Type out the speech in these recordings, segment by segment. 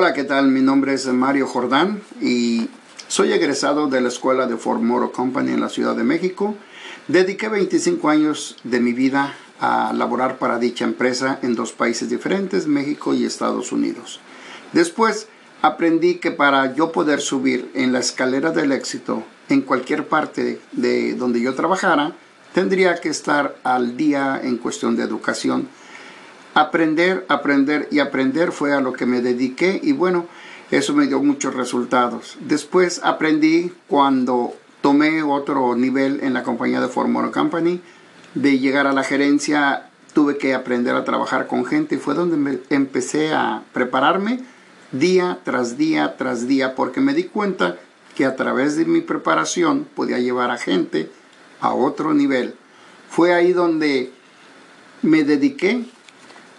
Hola, ¿qué tal? Mi nombre es Mario Jordán y soy egresado de la escuela de Ford Motor Company en la Ciudad de México. Dediqué 25 años de mi vida a laborar para dicha empresa en dos países diferentes, México y Estados Unidos. Después aprendí que para yo poder subir en la escalera del éxito en cualquier parte de donde yo trabajara, tendría que estar al día en cuestión de educación Aprender, aprender y aprender fue a lo que me dediqué y bueno, eso me dio muchos resultados. Después aprendí cuando tomé otro nivel en la compañía de Ford Company, de llegar a la gerencia tuve que aprender a trabajar con gente y fue donde me empecé a prepararme día tras día tras día porque me di cuenta que a través de mi preparación podía llevar a gente a otro nivel. Fue ahí donde me dediqué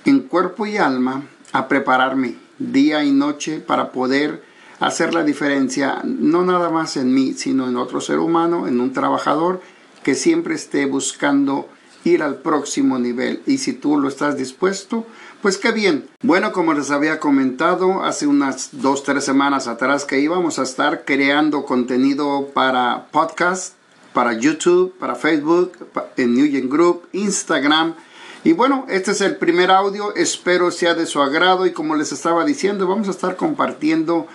en cuerpo y alma a prepararme día y noche para poder hacer la diferencia, no nada más en mí, sino en otro ser humano, en un trabajador que siempre esté buscando ir al próximo nivel. Y si tú lo estás dispuesto, pues qué bien. Bueno, como les había comentado hace unas dos, tres semanas atrás que íbamos a estar creando contenido para podcast, para YouTube, para Facebook, en Newgen Group, Instagram, y bueno, este es el primer audio, espero sea de su agrado y como les estaba diciendo, vamos a estar compartiendo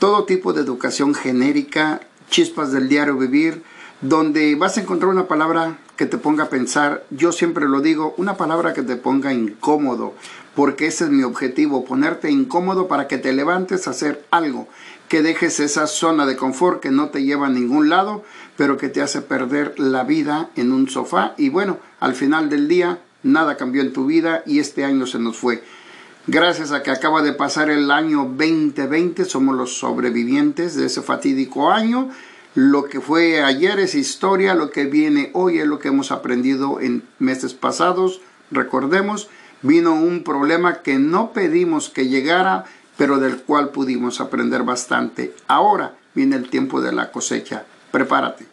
todo tipo de educación genérica, chispas del diario vivir, donde vas a encontrar una palabra que te ponga a pensar, yo siempre lo digo, una palabra que te ponga incómodo, porque ese es mi objetivo, ponerte incómodo para que te levantes a hacer algo, que dejes esa zona de confort que no te lleva a ningún lado, pero que te hace perder la vida en un sofá. Y bueno, al final del día nada cambió en tu vida y este año se nos fue. Gracias a que acaba de pasar el año 2020, somos los sobrevivientes de ese fatídico año. Lo que fue ayer es historia, lo que viene hoy es lo que hemos aprendido en meses pasados. Recordemos, vino un problema que no pedimos que llegara, pero del cual pudimos aprender bastante. Ahora viene el tiempo de la cosecha. Prepárate.